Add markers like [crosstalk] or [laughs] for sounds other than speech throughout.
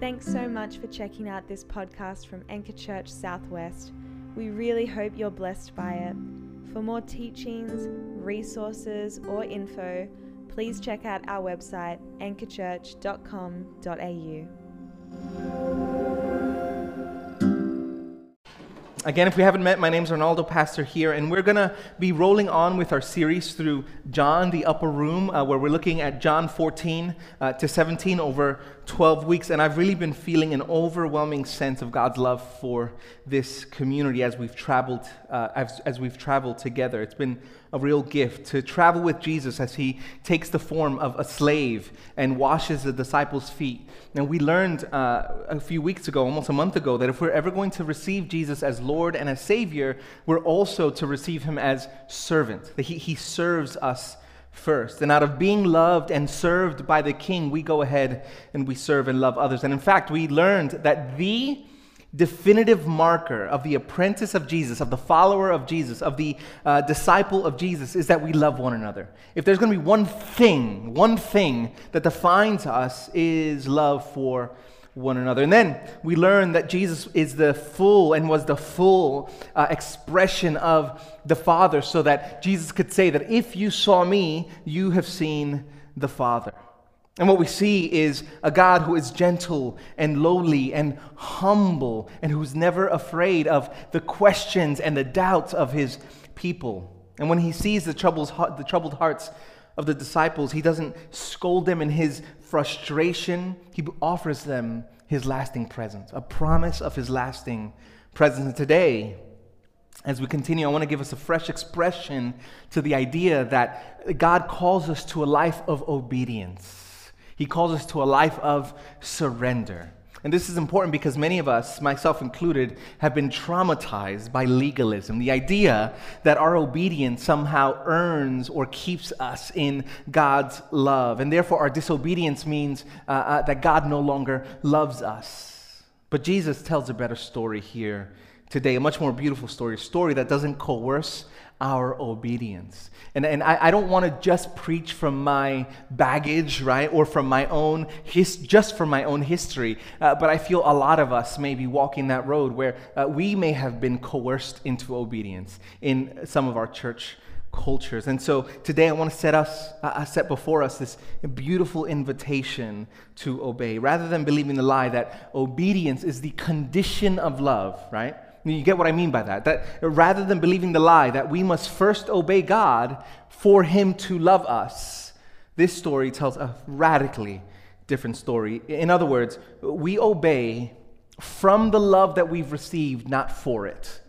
Thanks so much for checking out this podcast from Anchor Church Southwest. We really hope you're blessed by it. For more teachings, resources, or info, please check out our website anchorchurch.com.au. Again, if we haven't met, my name is Ronaldo, pastor here, and we're going to be rolling on with our series through John, the upper room, uh, where we're looking at John 14 uh, to 17 over 12 weeks. And I've really been feeling an overwhelming sense of God's love for this community as we've traveled, uh, as, as we've traveled together. It's been a real gift to travel with Jesus as he takes the form of a slave and washes the disciples' feet. And we learned uh, a few weeks ago, almost a month ago, that if we're ever going to receive Jesus as Lord and as Savior, we're also to receive him as servant, that he, he serves us first. And out of being loved and served by the King, we go ahead and we serve and love others. And in fact, we learned that the definitive marker of the apprentice of Jesus, of the follower of Jesus, of the uh, disciple of Jesus is that we love one another. If there's going to be one thing, one thing that defines us is love for one another. And then we learn that Jesus is the full and was the full uh, expression of the Father, so that Jesus could say that if you saw me, you have seen the Father. And what we see is a God who is gentle and lowly and humble and who's never afraid of the questions and the doubts of his people. And when he sees the, troubles, the troubled hearts of the disciples, he doesn't scold them in his frustration. He offers them his lasting presence, a promise of his lasting presence. And today, as we continue, I want to give us a fresh expression to the idea that God calls us to a life of obedience. He calls us to a life of surrender. And this is important because many of us, myself included, have been traumatized by legalism. The idea that our obedience somehow earns or keeps us in God's love. And therefore, our disobedience means uh, uh, that God no longer loves us. But Jesus tells a better story here today, a much more beautiful story, a story that doesn't coerce our obedience. And, and I, I don't want to just preach from my baggage, right, or from my own, his, just from my own history, uh, but I feel a lot of us may be walking that road where uh, we may have been coerced into obedience in some of our church cultures. And so today I want to set us uh, set before us this beautiful invitation to obey rather than believing the lie that obedience is the condition of love, right? You get what I mean by that? That rather than believing the lie that we must first obey God for Him to love us, this story tells a radically different story. In other words, we obey from the love that we've received, not for it.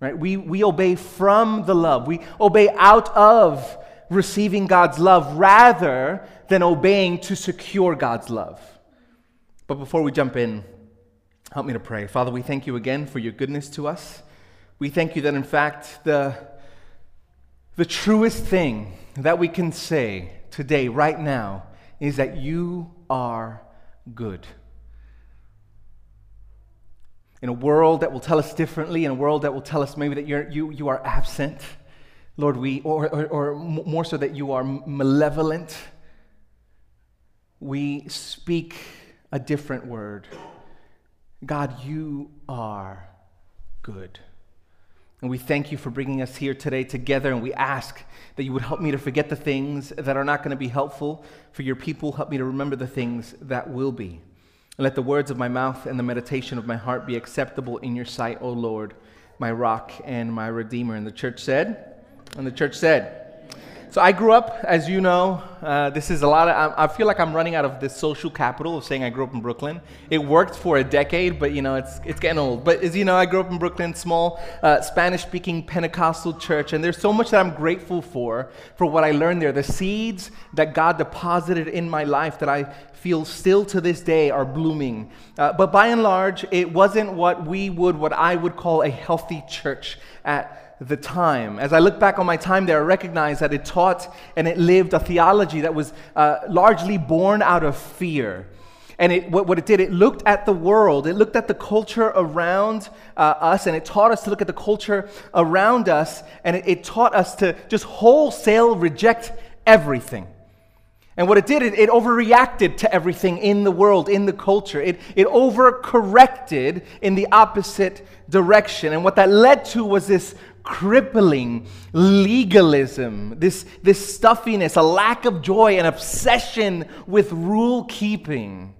Right? We, we obey from the love. We obey out of receiving God's love rather than obeying to secure God's love. But before we jump in, Help me to pray. Father, we thank you again for your goodness to us. We thank you that, in fact, the, the truest thing that we can say today, right now, is that you are good. In a world that will tell us differently, in a world that will tell us maybe that you're, you, you are absent, Lord, we, or, or, or more so that you are malevolent, we speak a different word. God, you are good. And we thank you for bringing us here today together, and we ask that you would help me to forget the things that are not going to be helpful for your people. Help me to remember the things that will be. And let the words of my mouth and the meditation of my heart be acceptable in your sight, O Lord, my rock and my redeemer. And the church said, and the church said, so I grew up, as you know, uh, this is a lot of, I, feel like I'm running out of the social capital of saying I grew up in Brooklyn. It worked for a decade, but you know, it's, it's getting old. But as you know, I grew up in Brooklyn, small uh, Spanish speaking Pentecostal church, and there's so much that I'm grateful for, for what I learned there. The seeds that God deposited in my life that I feel still to this day are blooming. Uh, but by and large, it wasn't what we would, what I would call a healthy church at the time. As I look back on my time there, I recognize that it taught and it lived a theology that was uh, largely born out of fear. And it, what, what, it did, it looked at the world, it looked at the culture around uh, us, and it taught us to look at the culture around us, and it, it taught us to just wholesale reject everything. And what it did, it, it, overreacted to everything in the world, in the culture. It, it overcorrected in the opposite direction. And what that led to was this crippling legalism, this, this stuffiness, a lack of joy, an obsession with rule keeping.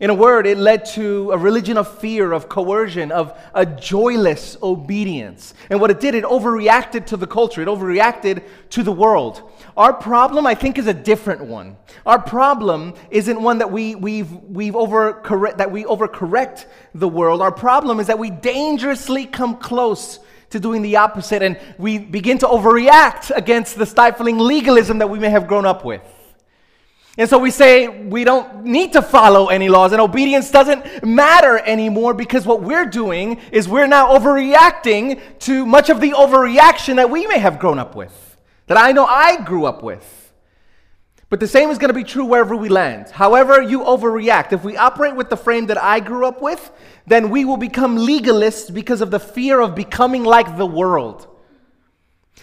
In a word, it led to a religion of fear, of coercion, of a joyless obedience. And what it did, it overreacted to the culture, it overreacted to the world. Our problem, I think, is a different one. Our problem isn't one that we, we've, we've overcorrect, that we overcorrect the world. Our problem is that we dangerously come close to doing the opposite and we begin to overreact against the stifling legalism that we may have grown up with. And so we say we don't need to follow any laws, and obedience doesn't matter anymore because what we're doing is we're now overreacting to much of the overreaction that we may have grown up with, that I know I grew up with. But the same is going to be true wherever we land. However, you overreact. If we operate with the frame that I grew up with, then we will become legalists because of the fear of becoming like the world.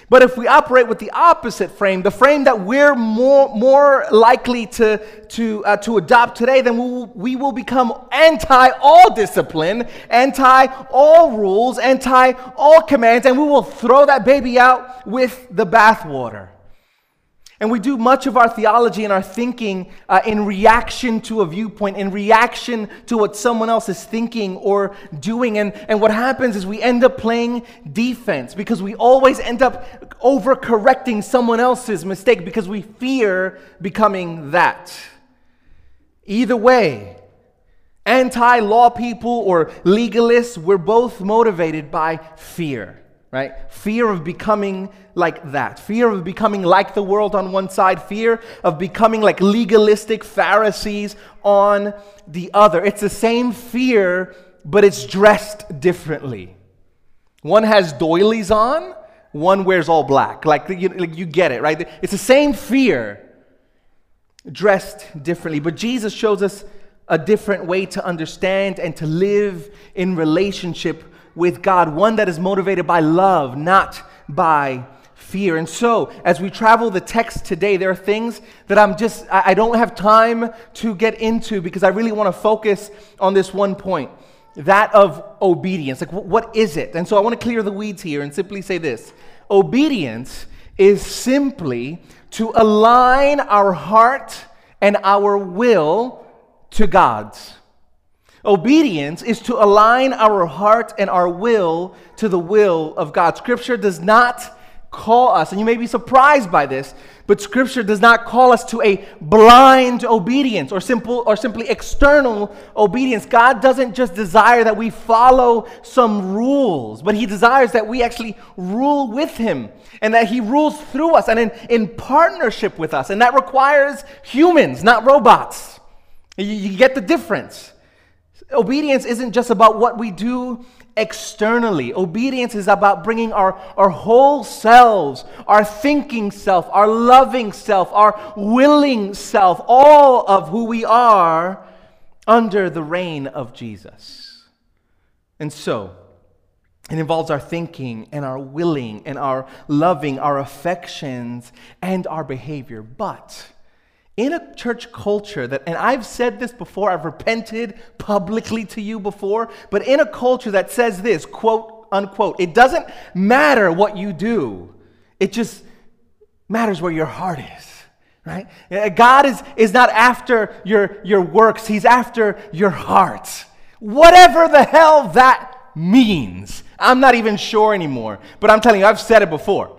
But if we operate with the opposite frame, the frame that we're more, more likely to, to, uh, to adopt today, then we will, we will become anti all discipline, anti all rules, anti all commands, and we will throw that baby out with the bathwater. And we do much of our theology and our thinking uh, in reaction to a viewpoint, in reaction to what someone else is thinking or doing. And, and what happens is we end up playing defense because we always end up overcorrecting someone else's mistake because we fear becoming that. Either way, anti law people or legalists, we're both motivated by fear right? Fear of becoming like that. Fear of becoming like the world on one side, fear of becoming like legalistic Pharisees on the other. It's the same fear, but it's dressed differently. One has doilies on, one wears all black. Like you, like you get it, right? It's the same fear, dressed differently. But Jesus shows us a different way to understand and to live in relationship with God, one that is motivated by love, not by fear. And so, as we travel the text today, there are things that I'm just, I don't have time to get into because I really want to focus on this one point that of obedience. Like, what is it? And so, I want to clear the weeds here and simply say this obedience is simply to align our heart and our will to God's. Obedience is to align our heart and our will to the will of God. Scripture does not call us, and you may be surprised by this, but Scripture does not call us to a blind obedience or simple or simply external obedience. God doesn't just desire that we follow some rules, but He desires that we actually rule with Him and that He rules through us and in, in partnership with us. And that requires humans, not robots. You, you get the difference. Obedience isn't just about what we do externally. Obedience is about bringing our, our whole selves, our thinking self, our loving self, our willing self, all of who we are under the reign of Jesus. And so, it involves our thinking and our willing and our loving, our affections and our behavior. But in a church culture that, and I've said this before, I've repented publicly to you before, but in a culture that says this, quote unquote, it doesn't matter what you do, it just matters where your heart is. Right? God is, is not after your, your works, He's after your heart. Whatever the hell that means. I'm not even sure anymore, but I'm telling you, I've said it before.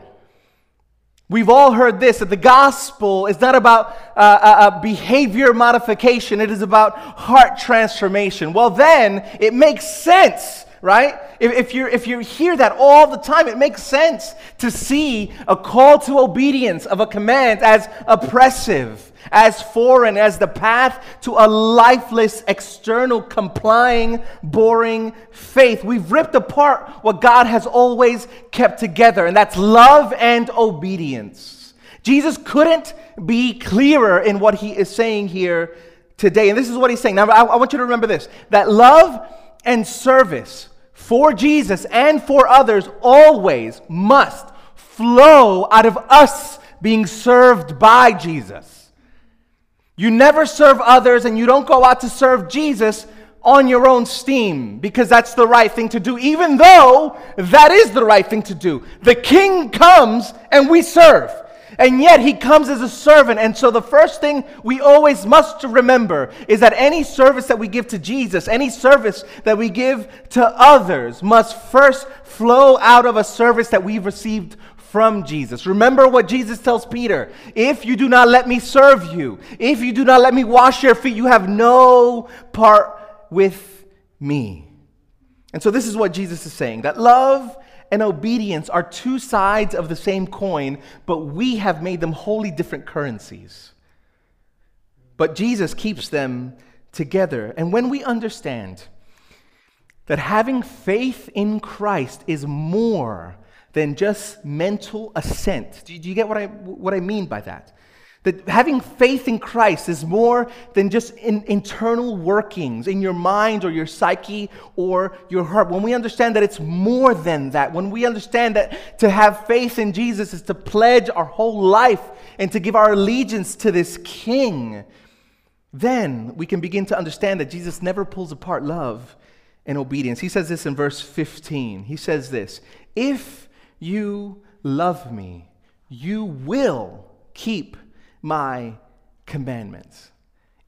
We've all heard this that the gospel is not about uh, uh, uh, behavior modification, it is about heart transformation. Well, then it makes sense, right? If, if, you if you hear that all the time, it makes sense to see a call to obedience of a command as oppressive as foreign as the path to a lifeless, external, complying, boring faith. We've ripped apart what God has always kept together, and that's love and obedience. Jesus couldn't be clearer in what he is saying here today. And this is what he's saying. Now, I, I want you to remember this that love and service for Jesus and for others always must flow out of us being served by Jesus. You never serve others and you don't go out to serve Jesus on your own steam because that's the right thing to do, even though that is the right thing to do. The king comes and we serve. And yet he comes as a servant. And so the first thing we always must remember is that any service that we give to Jesus, any service that we give to others, must first flow out of a service that we've received from Jesus. Remember what Jesus tells Peter if you do not let me serve you, if you do not let me wash your feet, you have no part with me. And so this is what Jesus is saying that love and obedience are two sides of the same coin, but we have made them wholly different currencies. But Jesus keeps them together. And when we understand that having faith in Christ is more than just mental assent, do you, get what I, what I mean by that? That having faith in Christ is more than just in internal workings in your mind or your psyche or your heart. When we understand that it's more than that, when we understand that to have faith in Jesus is to pledge our whole life and to give our allegiance to this King, then we can begin to understand that Jesus never pulls apart love and obedience. He says this in verse 15. He says this If you love me, you will keep my commandments.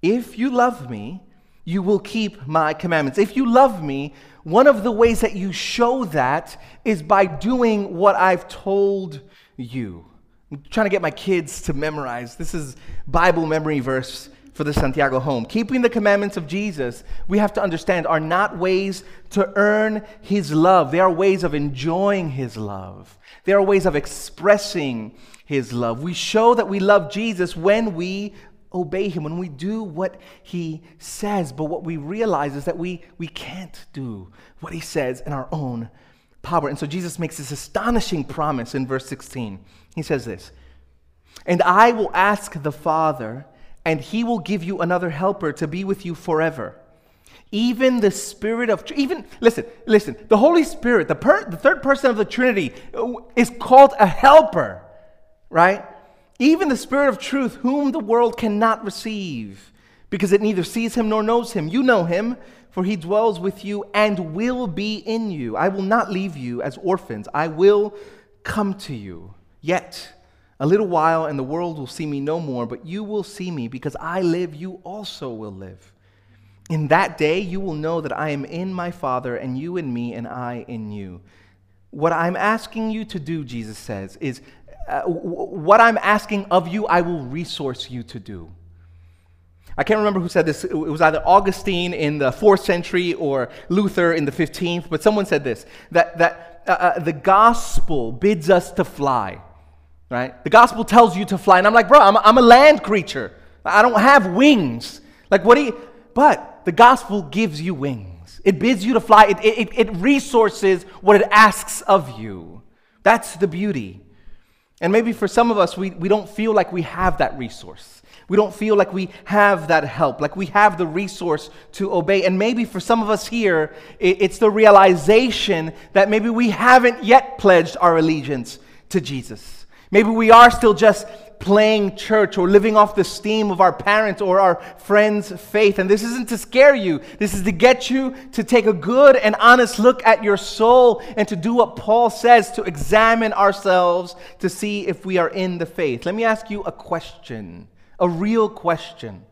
If you love me, you will keep my commandments. If you love me, one of the ways that you show that is by doing what I've told you. I'm trying to get my kids to memorize. This is Bible memory verse for the Santiago home. Keeping the commandments of Jesus, we have to understand, are not ways to earn his love. They are ways of enjoying his love. They are ways of expressing his love. We show that we love Jesus when we obey him, when we do what he says. But what we realize is that we, we can't do what he says in our own power. And so Jesus makes this astonishing promise in verse 16. He says this And I will ask the Father, and he will give you another helper to be with you forever. Even the Spirit of, even, listen, listen, the Holy Spirit, the, per, the third person of the Trinity, is called a helper right? Even the Spirit of truth, whom the world cannot receive, because it neither sees him nor knows him. You know him, for he dwells with you and will be in you. I will not leave you as orphans, I will come to you. Yet, a little while, and the world will see me no more, but you will see me, because I live, you also will live. In that day, you will know that I am in my Father, and you in me, and I in you. What I'm asking you to do, Jesus says, is uh, what I'm asking of you, I will resource you to do. I can't remember who said this. It was either Augustine in the fourth century or Luther in the 15th, but someone said this that, that uh, uh, the gospel bids us to fly, right? The gospel tells you to fly. And I'm like, bro, I'm, I'm a land creature. I don't have wings. Like, what do you, but the gospel gives you wings. It bids you to fly, it, it, it resources what it asks of you. That's the beauty. And maybe for some of us, we, we don't feel like we have that resource. We don't feel like we have that help, like we have the resource to obey. And maybe for some of us here, it's the realization that maybe we haven't yet pledged our allegiance to Jesus. Maybe we are still just playing church or living off the steam of our parents or our friends' faith. And this isn't to scare you, this is to get you to take a good and honest look at your soul and to do what Paul says to examine ourselves to see if we are in the faith. Let me ask you a question, a real question.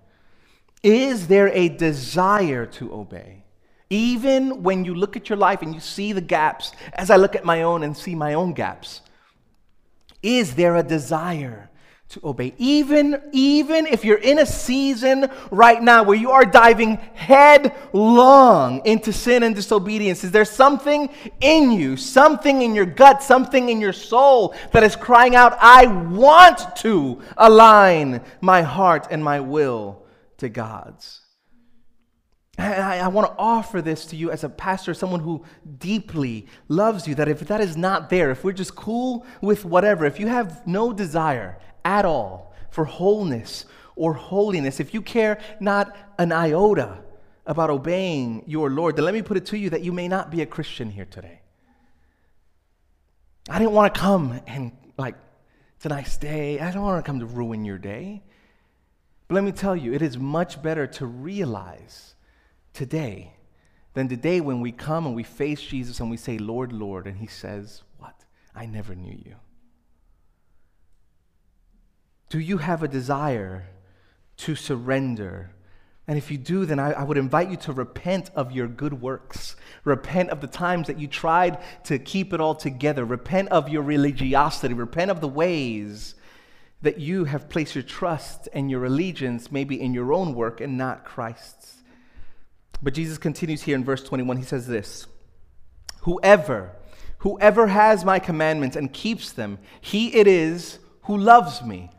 Is there a desire to obey? Even when you look at your life and you see the gaps, as I look at my own and see my own gaps, is there a desire to obey. Even, even if you're in a season right now where you are diving headlong into sin and disobedience, is there something in you, something in your gut, something in your soul that is crying out, I want to align my heart and my will to God's? I, I, want to offer this to you as a pastor, someone who deeply loves you, that if that is not there, if we're just cool with whatever, if you have no desire at all for wholeness or holiness, if you care not an iota about obeying your Lord, then let me put it to you that you may not be a Christian here today. I didn't want to come and, like, it's a nice day. I don't want to come to ruin your day. But let me tell you, it is much better to realize today than the day when we come and we face Jesus and we say, Lord, Lord, and he says, What? I never knew you. Do you have a desire to surrender? And if you do, then I, I, would invite you to repent of your good works. Repent of the times that you tried to keep it all together. Repent of your religiosity. Repent of the ways that you have placed your trust and your allegiance maybe in your own work and not Christ's. But Jesus continues here in verse 21. He says this Whoever, whoever has my commandments and keeps them, he it is who loves me.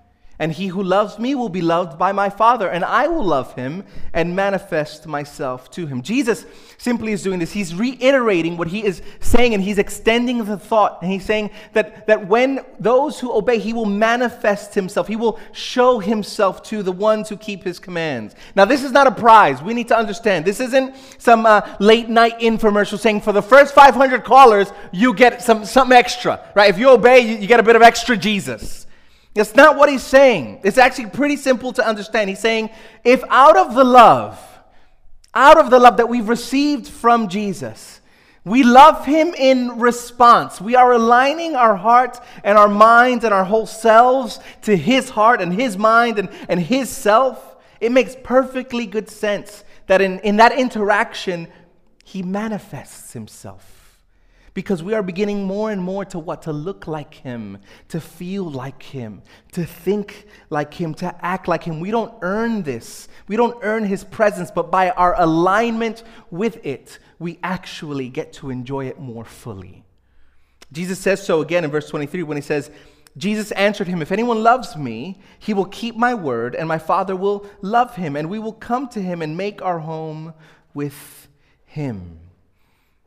And he who loves me will be loved by my Father, and I will love him and manifest myself to him. Jesus simply is doing this. He's reiterating what he is saying, and he's extending the thought. And he's saying that, that when those who obey, he will manifest himself. He will show himself to the ones who keep his commands. Now, this is not a prize. We need to understand. This isn't some uh, late night infomercial saying for the first 500 callers, you get some, some extra, right? If you obey, you, you get a bit of extra Jesus. That's not what he's saying. It's actually pretty simple to understand. He's saying, if out of the love, out of the love that we've received from Jesus, we love him in response. We are aligning our hearts and our minds and our whole selves to his heart and his mind and, and his self. It makes perfectly good sense that in, in that interaction, he manifests himself because we are beginning more and more to what? To look like Him, to feel like Him, to think like Him, to act like Him. We don't earn this. We don't earn His presence, but by our alignment with it, we actually get to enjoy it more fully. Jesus says so again in verse 23 when He says, Jesus answered him, If anyone loves me, he will keep my word, and my Father will love him, and we will come to him and make our home with him.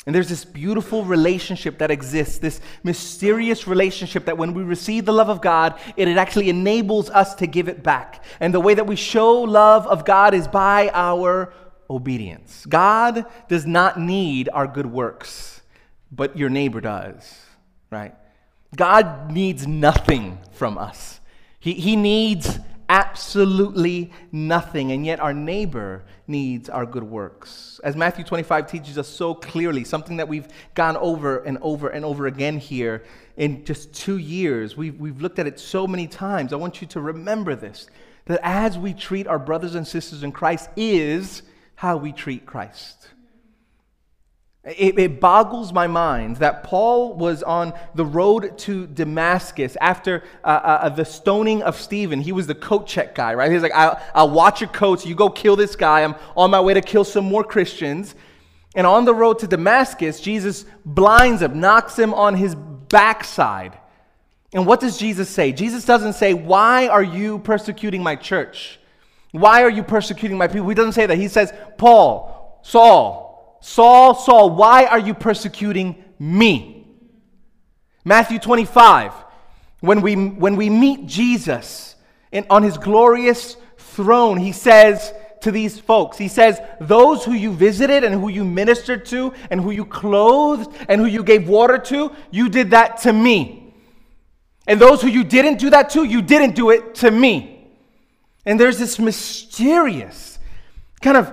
And there's this beautiful relationship that exists, this mysterious relationship that when we receive the love of God, it, it actually enables us to give it back. And the way that we show love of God is by our obedience. God does not need our good works, but your neighbor does, right? God needs nothing from us. He, he needs absolutely nothing, and yet our neighbor needs our good works. As Matthew 25 teaches us so clearly, something that we've gone over and over and over again here in just two years, we've, we've looked at it so many times. I want you to remember this that as we treat our brothers and sisters in Christ is how we treat Christ. It, it, boggles my mind that Paul was on the road to Damascus after uh, uh, uh, the stoning of Stephen. He was the coat check guy, right? He's like, I'll, I'll watch your coats. You go kill this guy. I'm on my way to kill some more Christians. And on the road to Damascus, Jesus blinds him, knocks him on his backside. And what does Jesus say? Jesus doesn't say, Why are you persecuting my church? Why are you persecuting my people? He doesn't say that. He says, Paul, Saul, Saul, Saul, why are you persecuting me? Matthew 25, when we, when we meet Jesus in, on his glorious throne, he says to these folks, he says, Those who you visited and who you ministered to and who you clothed and who you gave water to, you did that to me. And those who you didn't do that to, you didn't do it to me. And there's this mysterious kind of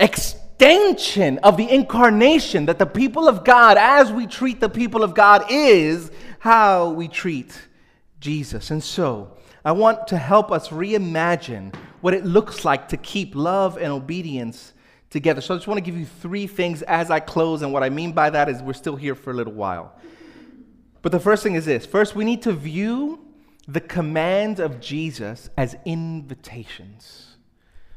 external extension of the incarnation that the people of God, as we treat the people of God, is how we treat Jesus. And so, I want to help us reimagine what it looks like to keep love and obedience together. So, I just want to give you three things as I close. And what I mean by that is we're still here for a little while. But the first thing is this first, we need to view the commands of Jesus as invitations.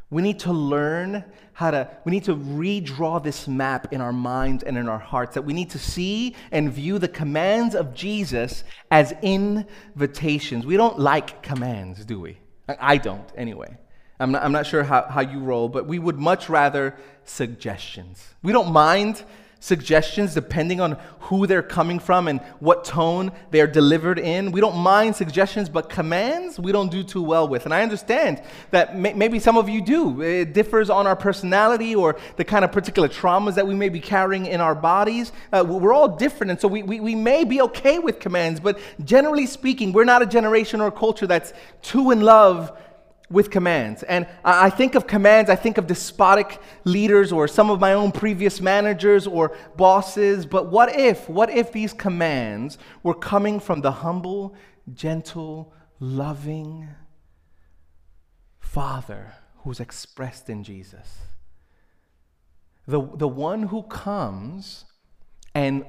We need to learn how to, we need to redraw this map in our minds and in our hearts. That we need to see and view the commands of Jesus as invitations. We don't like commands, do we? I don't, anyway. I'm not, I'm not sure how, how you roll, but we would much rather suggestions. We don't mind suggestions depending on who they're coming from and what tone they're delivered in. We don't mind suggestions, but commands we don't do too well with. And I understand that may- maybe some of you do. It differs on our personality or the kind of particular traumas that we may be carrying in our bodies. Uh, we're all different, and so we, we, we may be okay with commands, but generally speaking, we're not a generation or a culture that's too in love with commands. And I think of commands, I think of despotic leaders or some of my own previous managers or bosses. But what if, what if these commands were coming from the humble, gentle, loving Father who's expressed in Jesus? The, the one who comes and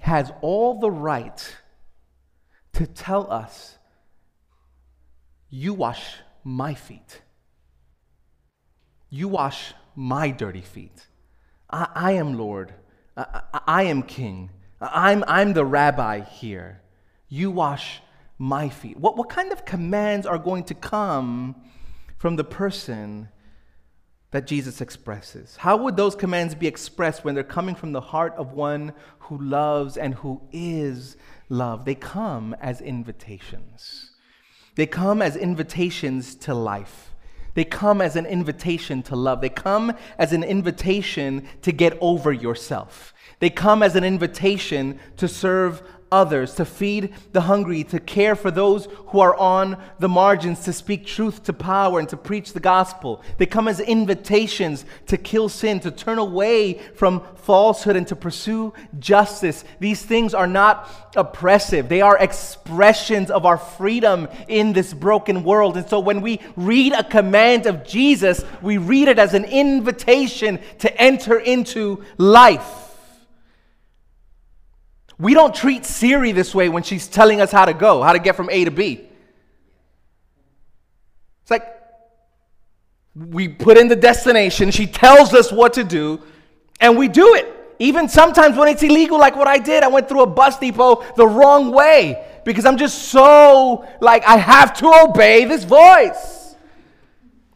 has all the right to tell us, you wash my feet. You wash my dirty feet. I, I am Lord. I, I, am King. I'm, I'm the rabbi here. You wash my feet. What, what kind of commands are going to come from the person that Jesus expresses? How would those commands be expressed when they're coming from the heart of one who loves and who is love? They come as invitations. They come as invitations to life. They come as an invitation to love. They come as an invitation to get over yourself. They come as an invitation to serve others, to feed the hungry, to care for those who are on the margins, to speak truth to power, and to preach the gospel. They come as invitations to kill sin, to turn away from falsehood, and to pursue justice. These things are not oppressive, they are expressions of our freedom in this broken world. And so when we read a command of Jesus, we read it as an invitation to enter into life. We don't treat Siri this way when she's telling us how to go, how to get from A to B. It's like we put in the destination, she tells us what to do, and we do it. Even sometimes when it's illegal, like what I did, I went through a bus depot the wrong way because I'm just so like I have to obey this voice.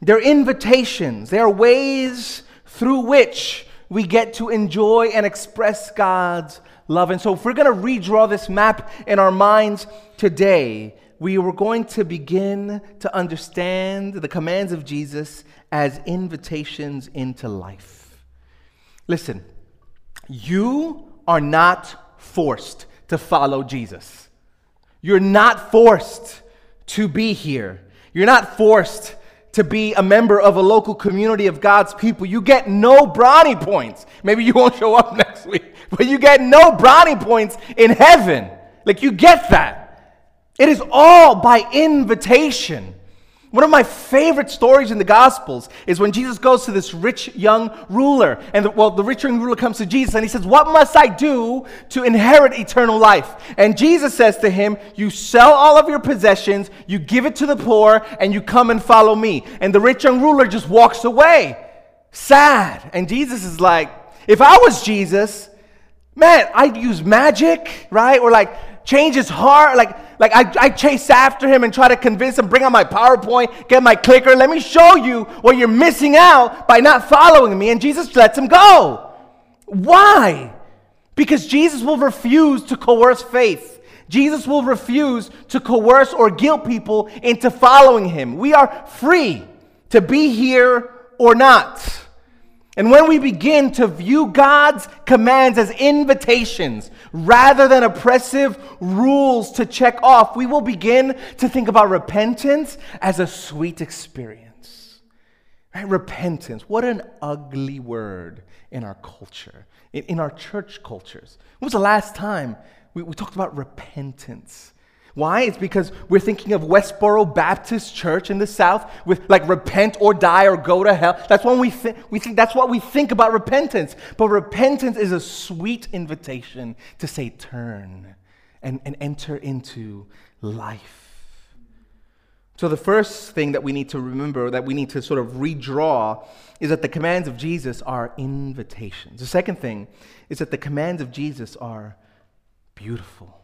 They're invitations, they are ways through which we get to enjoy and express God's love. And so, if we're going to redraw this map in our minds today, we were going to begin to understand the commands of Jesus as invitations into life. Listen, you are not forced to follow Jesus. You're not forced to be here. You're not forced to be a member of a local community of God's people. You get no brownie points. Maybe you won't show up [laughs] next week, but you get no brownie points in heaven. Like you get that. It is all by invitation. One of my favorite stories in the Gospels is when Jesus goes to this rich young ruler. And the, well, the rich young ruler comes to Jesus and he says, What must I do to inherit eternal life? And Jesus says to him, You sell all of your possessions, you give it to the poor, and you come and follow me. And the rich young ruler just walks away, sad. And Jesus is like, If I was Jesus, man, I'd use magic, right? Or like change his heart, like like I, I chase after him and try to convince him, bring out my PowerPoint, get my clicker. Let me show you what you're missing out by not following me. And Jesus lets him go. Why? Because Jesus will refuse to coerce faith. Jesus will refuse to coerce or guilt people into following him. We are free to be here or not. And when we begin to view God's commands as invitations rather than oppressive rules to check off, we will begin to think about repentance as a sweet experience. Right? Repentance. What an ugly word in our culture, in, our church cultures. When was the last time we, we talked about repentance? Why? It's because we're thinking of Westboro Baptist Church in the South with like repent or die or go to hell. That's when we we think that's what we think about repentance. But repentance is a sweet invitation to say turn and, and enter into life. So the first thing that we need to remember, that we need to sort of redraw, is that the commands of Jesus are invitations. The second thing is that the commands of Jesus are beautiful.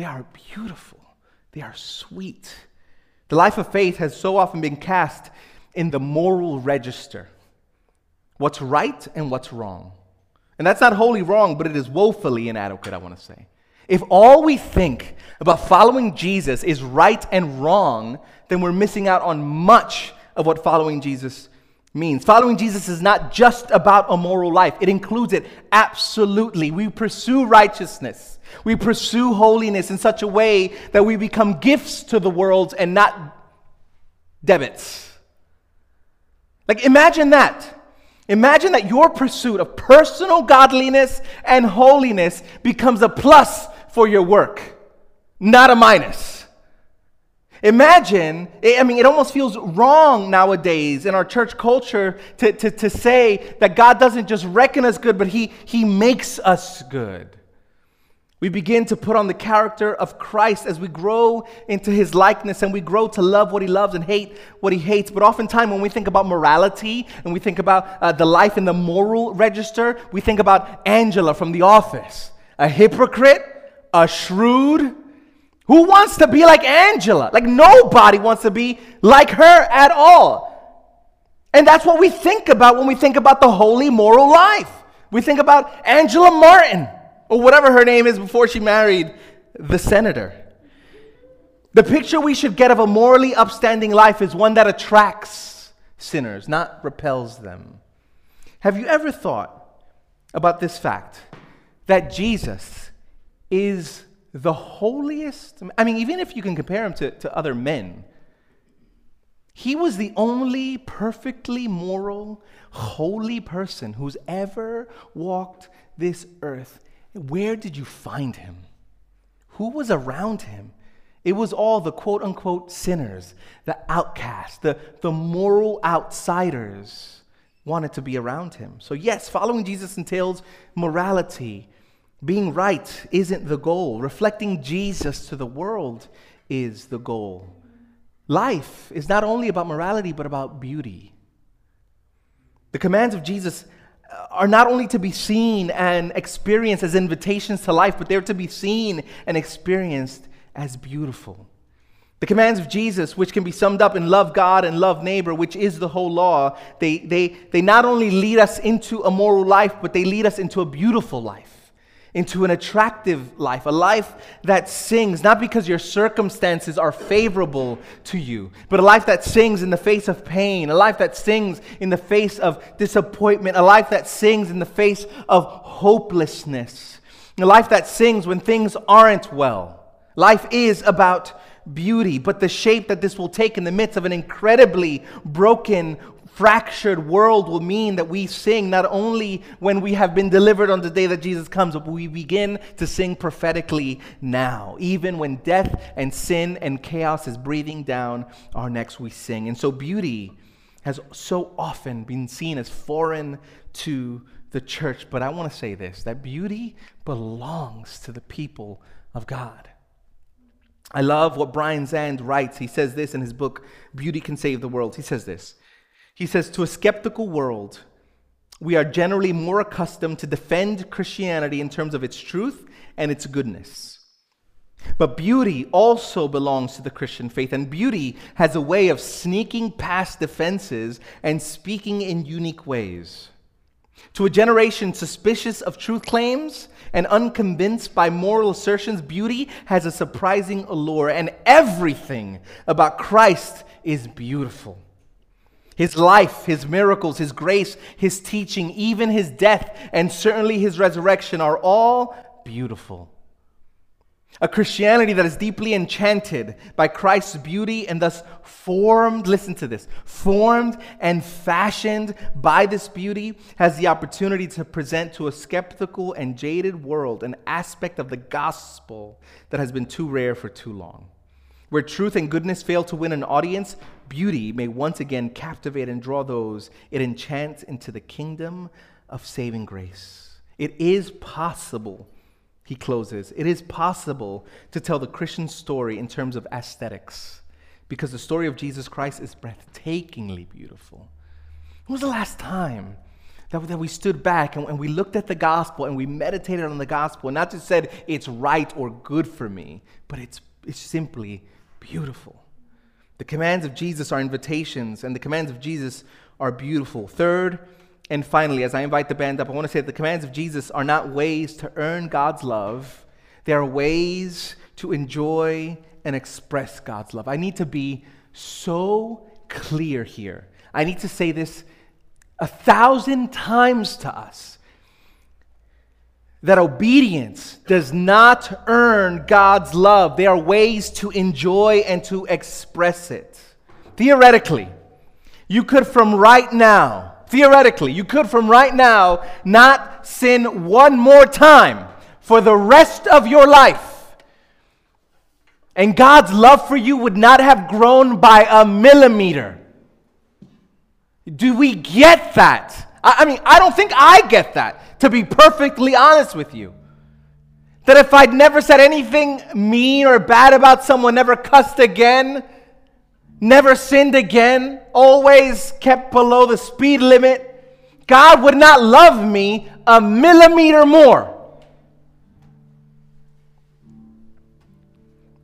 They are beautiful, they are sweet. The life of faith has so often been cast in the moral register what's right and what's wrong. And that's not wholly wrong, but it is woefully inadequate, I want to say. If all we think about following Jesus is right and wrong, then we're missing out on much of what following Jesus means. Following Jesus is not just about a moral life, it includes it absolutely. We pursue righteousness. We pursue holiness in such a way that we become gifts to the world and not debits. Like, imagine that. Imagine that your pursuit of personal godliness and holiness becomes a plus for your work, not a minus. Imagine, I mean, it almost feels wrong nowadays in our church culture to, to, to say that God doesn't just reckon us good, but he, he makes us good. We begin to put on the character of Christ as we grow into his likeness and we grow to love what he loves and hate what he hates. But oftentimes, when we think about morality and we think about uh, the life in the moral register, we think about Angela from The Office a hypocrite, a shrewd. Who wants to be like Angela? Like, nobody wants to be like her at all. And that's what we think about when we think about the holy moral life. We think about Angela Martin or whatever her name is before she married the senator. The picture we should get of a morally upstanding life is one that attracts sinners, not repels them. Have you ever thought about this fact that Jesus is the holiest? I mean, even if you can compare him to, to other men, he was the only perfectly moral, holy person who's ever walked this earth. Where did you find him? Who was around him? It was all the quote unquote sinners, the outcasts, the, the moral outsiders wanted to be around him. So, yes, following Jesus entails morality. Being right isn't the goal, reflecting Jesus to the world is the goal. Life is not only about morality, but about beauty. The commands of Jesus are not only to be seen and experienced as invitations to life, but they're to be seen and experienced as beautiful. The commands of Jesus, which can be summed up in love God and love neighbor, which is the whole law, they, they, they not only lead us into a moral life, but they lead us into a beautiful life into an attractive life, a life that sings, not because your circumstances are favorable to you, but a life that sings in the face of pain, a life that sings in the face of disappointment, a life that sings in the face of hopelessness, a life that sings when things aren't well. Life is about beauty, but the shape that this will take in the midst of an incredibly broken fractured world will mean that we sing not only when we have been delivered on the day that Jesus comes, but we begin to sing prophetically now. Even when death and sin and chaos is breathing down our necks, we sing. And so beauty has so often been seen as foreign to the church. But I want to say this that beauty belongs to the people of God. I love what Brian Zahnd writes. He says this in his book, Beauty Can Save the World. He says this he says, To a skeptical world, we are generally more accustomed to defend Christianity in terms of its truth and its goodness. But beauty also belongs to the Christian faith, and beauty has a way of sneaking past defenses and speaking in unique ways. To a generation suspicious of truth claims and unconvinced by moral assertions, beauty has a surprising allure, and everything about Christ is beautiful. His life, his miracles, his grace, his teaching, even his death, and certainly his resurrection are all beautiful. A Christianity that is deeply enchanted by Christ's beauty and thus formed, listen to this, formed and fashioned by this beauty, has the opportunity to present to a skeptical and jaded world an aspect of the gospel that has been too rare for too long. Where truth and goodness fail to win an audience, beauty may once again captivate and draw those it enchants into the kingdom of saving grace. It is possible, he closes, it is possible to tell the Christian story in terms of aesthetics because the story of Jesus Christ is breathtakingly beautiful. When was the last time that, that we stood back and, and we looked at the gospel and we meditated on the gospel and not just said it's right or good for me, but it's, it's simply beautiful. The commands of Jesus are invitations, and the commands of Jesus are beautiful. Third, and finally, as I invite the band up, I want to say that the commands of Jesus are not ways to earn God's love, they are ways to enjoy and express God's love. I need to be so clear here. I need to say this a thousand times to us that obedience does not earn God's love. There are ways to enjoy and to express it. theoretically, you could from right now, theoretically, you could from right now not sin one more time for the rest of your life. And God's love for you would not have grown by a millimeter. Do we get that? I, mean, I don't think I get that, to be perfectly honest with you. That if I'd never said anything mean or bad about someone, never cussed again, never sinned again, always kept below the speed limit, God would not love me a millimeter more.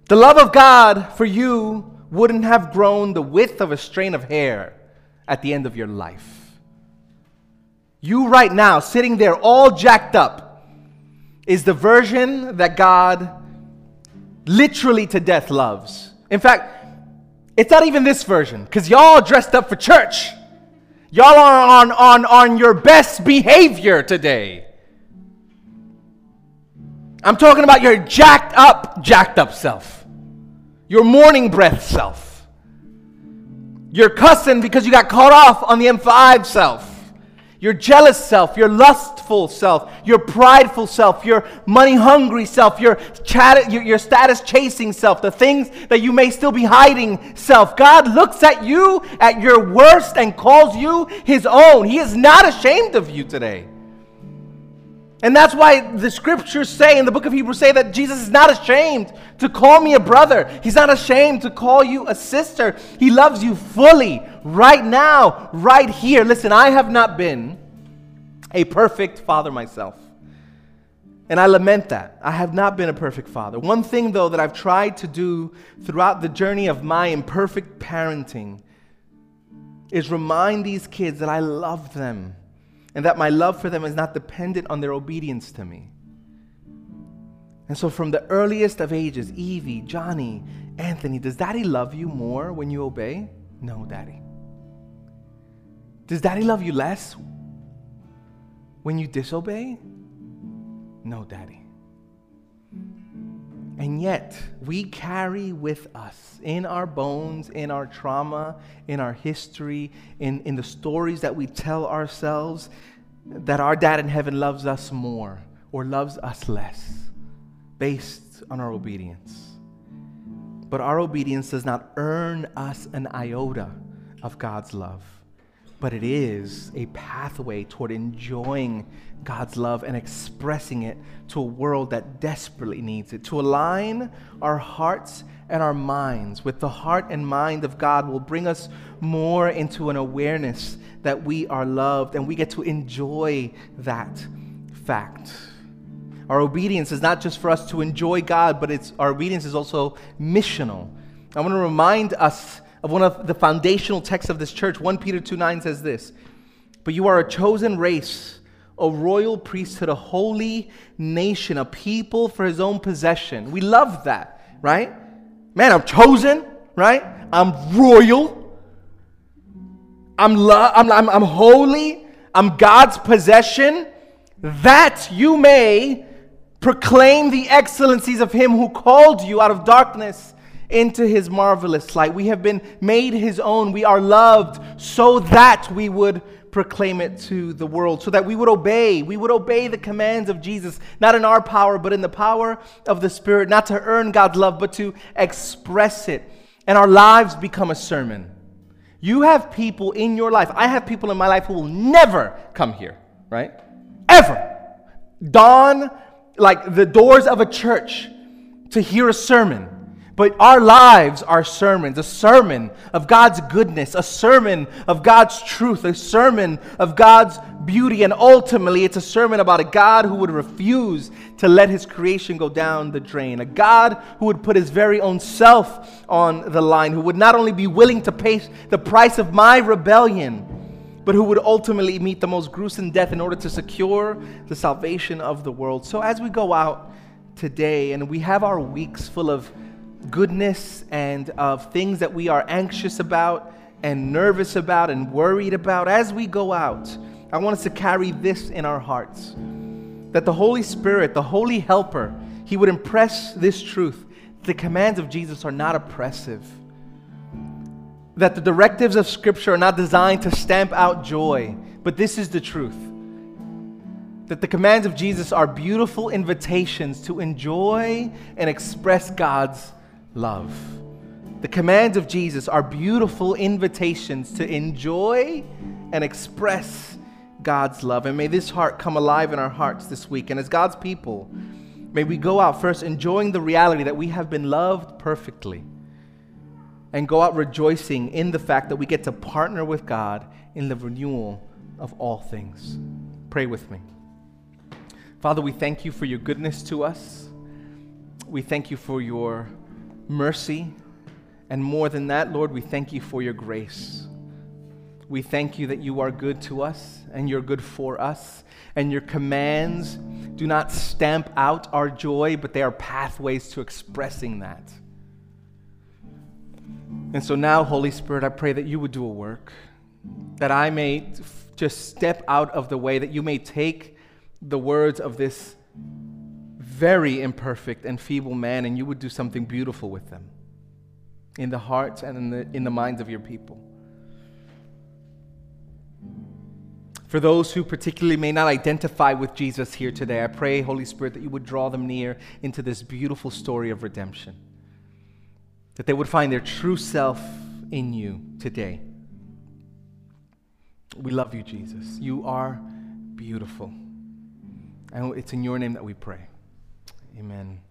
The love of God for you wouldn't have grown the width of a strain of hair at the end of your life. You, right now, sitting there all jacked up, is the version that God literally to death loves. In fact, it's not even this version, because y'all dressed up for church. Y'all are on, on, on your best behavior today. I'm talking about your jacked up, jacked up self. Your morning breath self. Your cussing because you got caught off on the M5 self your jealous self, your lustful self, your prideful self, your money hungry self, your, chat, your, your status chasing self, the things that you may still be hiding self. God looks at you at your worst and calls you his own. He is not ashamed of you today. And that's why the scriptures say in the book of Hebrews say that Jesus is not ashamed to call me a brother. He's not ashamed to call you a sister. He loves you fully right now, right here. Listen, I have not been a perfect father myself. And I lament that. I have not been a perfect father. One thing, though, that I've tried to do throughout the journey of my imperfect parenting is remind these kids that I love them and that my love for them is not dependent on their obedience to me. And so, from the earliest of ages, Evie, Johnny, Anthony, does daddy love you more when you obey? No, daddy. Does daddy love you less when you disobey? No, daddy. And yet, we carry with us in our bones, in our trauma, in our history, in, in the stories that we tell ourselves, that our dad in heaven loves us more or loves us less based on our obedience. But our obedience does not earn us an iota of God's love but it is a pathway toward enjoying God's love and expressing it to a world that desperately needs it. To align our hearts and our minds with the heart and mind of God will bring us more into an awareness that we are loved and we get to enjoy that fact. Our obedience is not just for us to enjoy God, but it's, our obedience is also missional. I want to remind us of one of the foundational texts of this church. 1 Peter 2 9 says this But you are a chosen race, a royal priesthood, a holy nation, a people for his own possession. We love that, right? Man, I'm chosen, right? I'm royal. I'm, lo- I'm, I'm, I'm holy. I'm God's possession. That you may proclaim the excellencies of him who called you out of darkness into his marvelous light. We have been made his own. We are loved so that we would proclaim it to the world, so that we would obey. We would obey the commands of Jesus, not in our power, but in the power of the Spirit, not to earn God's love, but to express it. And our lives become a sermon. You have people in your life, I have people in my life who will never come here, right? Ever. Dawn, like the doors of a church, to hear a sermon but our lives are sermons, a sermon of God's goodness, a sermon of God's truth, a sermon of God's beauty, and ultimately it's a sermon about a God who would refuse to let his creation go down the drain, a God who would put his very own self on the line, who would not only be willing to pay the price of my rebellion, but who would ultimately meet the most gruesome death in order to secure the salvation of the world. So as we go out today and we have our weeks full of goodness and of things that we are anxious about and nervous about and worried about as we go out, I want us to carry this in our hearts that the Holy Spirit, the Holy Helper, He would impress this truth. The commands of Jesus are not oppressive. that the directives of Scripture are not designed to stamp out joy, but this is the truth. That the commands of Jesus are beautiful invitations to enjoy and express God's love. The commands of Jesus are beautiful invitations to enjoy and express God's love. And may this heart come alive in our hearts this week. And as God's people, may we go out first enjoying the reality that we have been loved perfectly and go out rejoicing in the fact that we get to partner with God in the renewal of all things. Pray with me. Father, we thank you for your goodness to us. We thank you for your mercy. And more than that, Lord, we thank you for your grace. We thank you that you are good to us and you're good for us. And your commands do not stamp out our joy, but they are pathways to expressing that. And so now, Holy Spirit, I pray that you would do a work, that I may just step out of the way, that you may take the words of this very imperfect and feeble man and you would do something beautiful with them in the hearts and in the, in the minds of your people. For those who particularly may not identify with Jesus here today, I pray, Holy Spirit, that you would draw them near into this beautiful story of redemption. That they would find their true self in you today. We love you, Jesus. You are beautiful. And it's in your name that we pray. Amen.